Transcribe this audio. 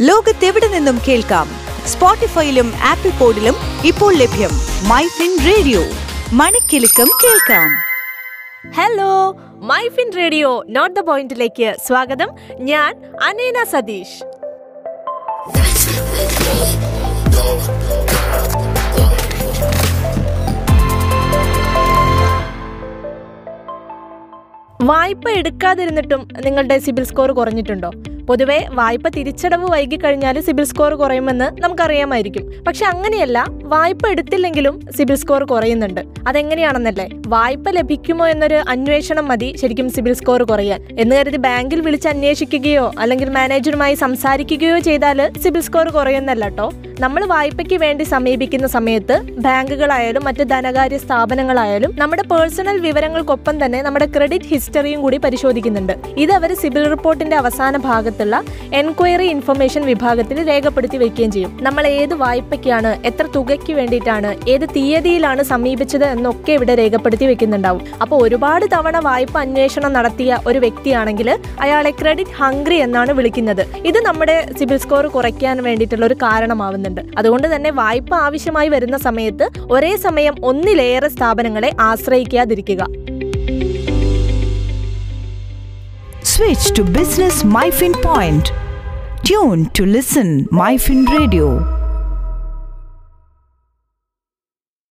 ലോകത്തെവിടെ നിന്നും കേൾക്കാം? സ്പോട്ടിഫൈയിലും ആപ്പിൾ പോഡിലും ഇപ്പോൾ ലഭ്യം മൈ ഫിൻ റേഡിയോ. മണിക്കെലക്കം കേൾക്കാം. Hello my Fin radio note the പോയിന്റിലേക്ക് സ്വാഗതം. ഞാൻ അനേന സതീഷ്. വായ്പ എടുക്കാതിരുന്നിട്ടും നിങ്ങളുടെ സിബിൽ സ്കോർ കുറഞ്ഞിട്ടുണ്ടോ? പൊതുവെ വായ്പ തിരിച്ചടവ് വൈകിക്കഴിഞ്ഞാൽ സിബിൽ സ്കോർ കുറയുമെന്ന് നമുക്കറിയാമായിരിക്കും. പക്ഷെ അങ്ങനെയല്ല വായ്പ എടുത്തില്ലെങ്കിലും സിബിൽ സ്കോർ കുറയുന്നുണ്ട്. അതെങ്ങനെയാണെന്നല്ലേ? വായ്പ ലഭിക്കുമോ എന്നൊരു അന്വേഷണം മതി ശരിക്കും സിബിൽ സ്കോർ കുറയാൻ. എന്ന് കരുതി ബാങ്കിൽ വിളിച്ച് അന്വേഷിക്കുകയോ അല്ലെങ്കിൽ മാനേജറുമായി സംസാരിക്കുകയോ ചെയ്താൽ സിബിൽ സ്കോർ കുറയുന്നല്ല കേട്ടോ നമ്മൾ വായ്പയ്ക്ക് വേണ്ടി സമീപിക്കുന്ന സമയത്ത് ബാങ്കുകളായാലും മറ്റ് ധനകാര്യ സ്ഥാപനങ്ങളായാലും നമ്മുടെ പേഴ്സണൽ വിവരങ്ങൾക്കൊപ്പം തന്നെ നമ്മുടെ ക്രെഡിറ്റ് ഹിസ്റ്ററിയും കൂടി പരിശോധിക്കുന്നുണ്ട്. ഇത് അവർ സിബിൽ റിപ്പോർട്ടിന്റെ അവസാന ഭാഗത്തുള്ള എൻക്വയറി ഇൻഫർമേഷൻ വിഭാഗത്തിൽ രേഖപ്പെടുത്തി വയ്ക്കുകയും ചെയ്യും. നമ്മൾ ഏത് വായ്പയ്ക്കാണ് എത്ര തുകയ്ക്ക് വേണ്ടിയിട്ടാണ് ഏത് തീയതിയിലാണ് സമീപിച്ചത് എന്നൊക്കെ ഇവിടെ രേഖപ്പെടുത്തി വെക്കുന്നുണ്ടാവും. അപ്പോൾ ഒരുപാട് തവണ വായ്പ അന്വേഷണം നടത്തിയ ഒരു വ്യക്തിയാണെങ്കിൽ അയാളെ ക്രെഡിറ്റ് ഹംഗ്രി എന്നാണ് വിളിക്കുന്നത്. ഇത് നമ്മുടെ സിബിൽ സ്കോർ കുറയ്ക്കാൻ വേണ്ടിയിട്ടുള്ള ഒരു കാരണമാവുന്നുണ്ട് അതുകൊണ്ട് തന്നെ വായ്പ ആവശ്യമായി വരുന്ന സമയത്ത് ഒരേ സമയം ഒന്നിലേറെ സ്ഥാപനങ്ങളെ ആശ്രയിക്കാതിരിക്കുക Switch to Business MyFin Point. Tune to listen MyFin Radio.